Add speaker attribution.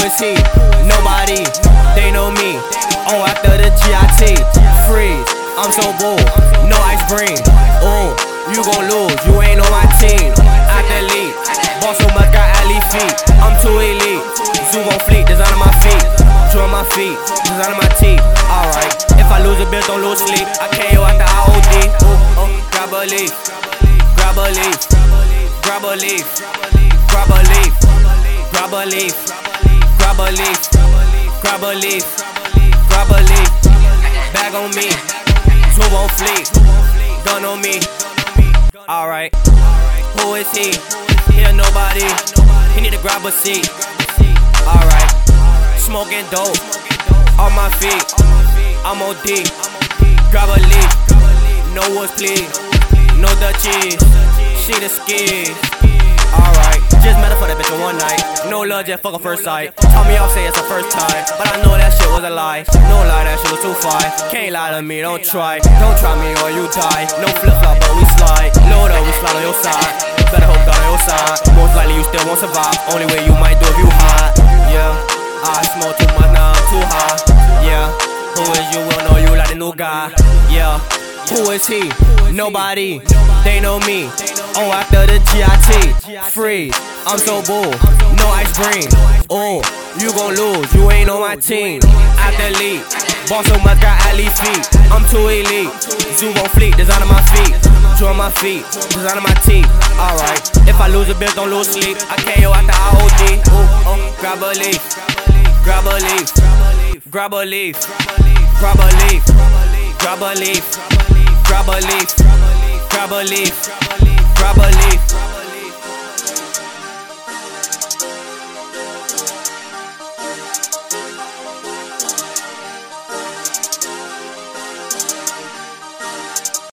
Speaker 1: is he? Nobody, they know me. Oh, after the GIT, freeze. I'm so bold, no ice cream. Oh, you gon' lose, you ain't on my team. Athlete, boss so much, got alley feet. I'm too elite. Zoo on fleet, design on my feet. Two on my feet, design on my teeth. Alright, if I lose a bit, don't lose sleep. I KO after IOD. Oh, oh, um, grabba leaf, grabba leaf, grabba leaf, grabba leaf, grabba leaf, grabba leaf, grabba leaf, grabba leaf. Grabba leaf. Bag on me, two on fleet, gun on me. Alright, who is he? Here nobody. He need to grab a seat. Alright, smoking dope on my feet. I'm OD. Grabba leaf. No woods, please. No Dutchies. She the skis. No love, just fuck on first sight. Tell me I'll say it's the first time, but I know that shit was a lie. No lie, that shit was too fine. Can't lie to me, don't try. Don't try me or you die. No flip flop, but we slide. Load up, we slide on your side. Better hope God on your side. Most likely you still won't survive. Only way you might do if you hide. Yeah, I smoke too much now, I'm too high. Yeah, who is you? Will know you like the new guy. Yeah. Who is he? Nobody. They know me. Oh, after the GIT. Freeze. I'm so bull. No ice cream. Oh, you gon' lose. You ain't on my team. Athlete. Boss so much, got alley feet. I'm too elite. Zoo on fleet. Design on my feet. Two on my feet. Design on my teeth. Alright. If I lose a bit, don't lose sleep. I KO after IOD. Oh, oh. Grabba leaf. Grabba leaf. Grabba leaf. Grabba leaf. Grabba leaf. Grabba leaf. Grabba leaf. Grabba leaf.